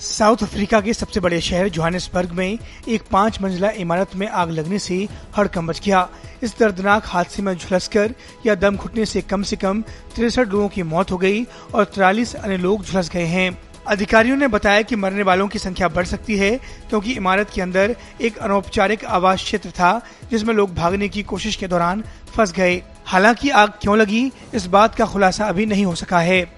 South Africa के सबसे बड़े शहर जोहानिसबर्ग में एक पाँच मंजिला इमारत में आग लगने से हड़कंप मच गया। इस दर्दनाक हादसे में झुलसकर या दम घुटने से कम से कम तिरसठ लोगों की मौत हो गई और तिरालीस अन्य लोग झुलस गए हैं। अधिकारियों ने बताया कि मरने वालों की संख्या बढ़ सकती है, क्योंकि इमारत के अंदर एक अनौपचारिक आवास क्षेत्र था, जिसमें लोग भागने की कोशिश के दौरान फंस गए। हालाँकि आग क्यों लगी, इस बात का खुलासा अभी नहीं हो सका है।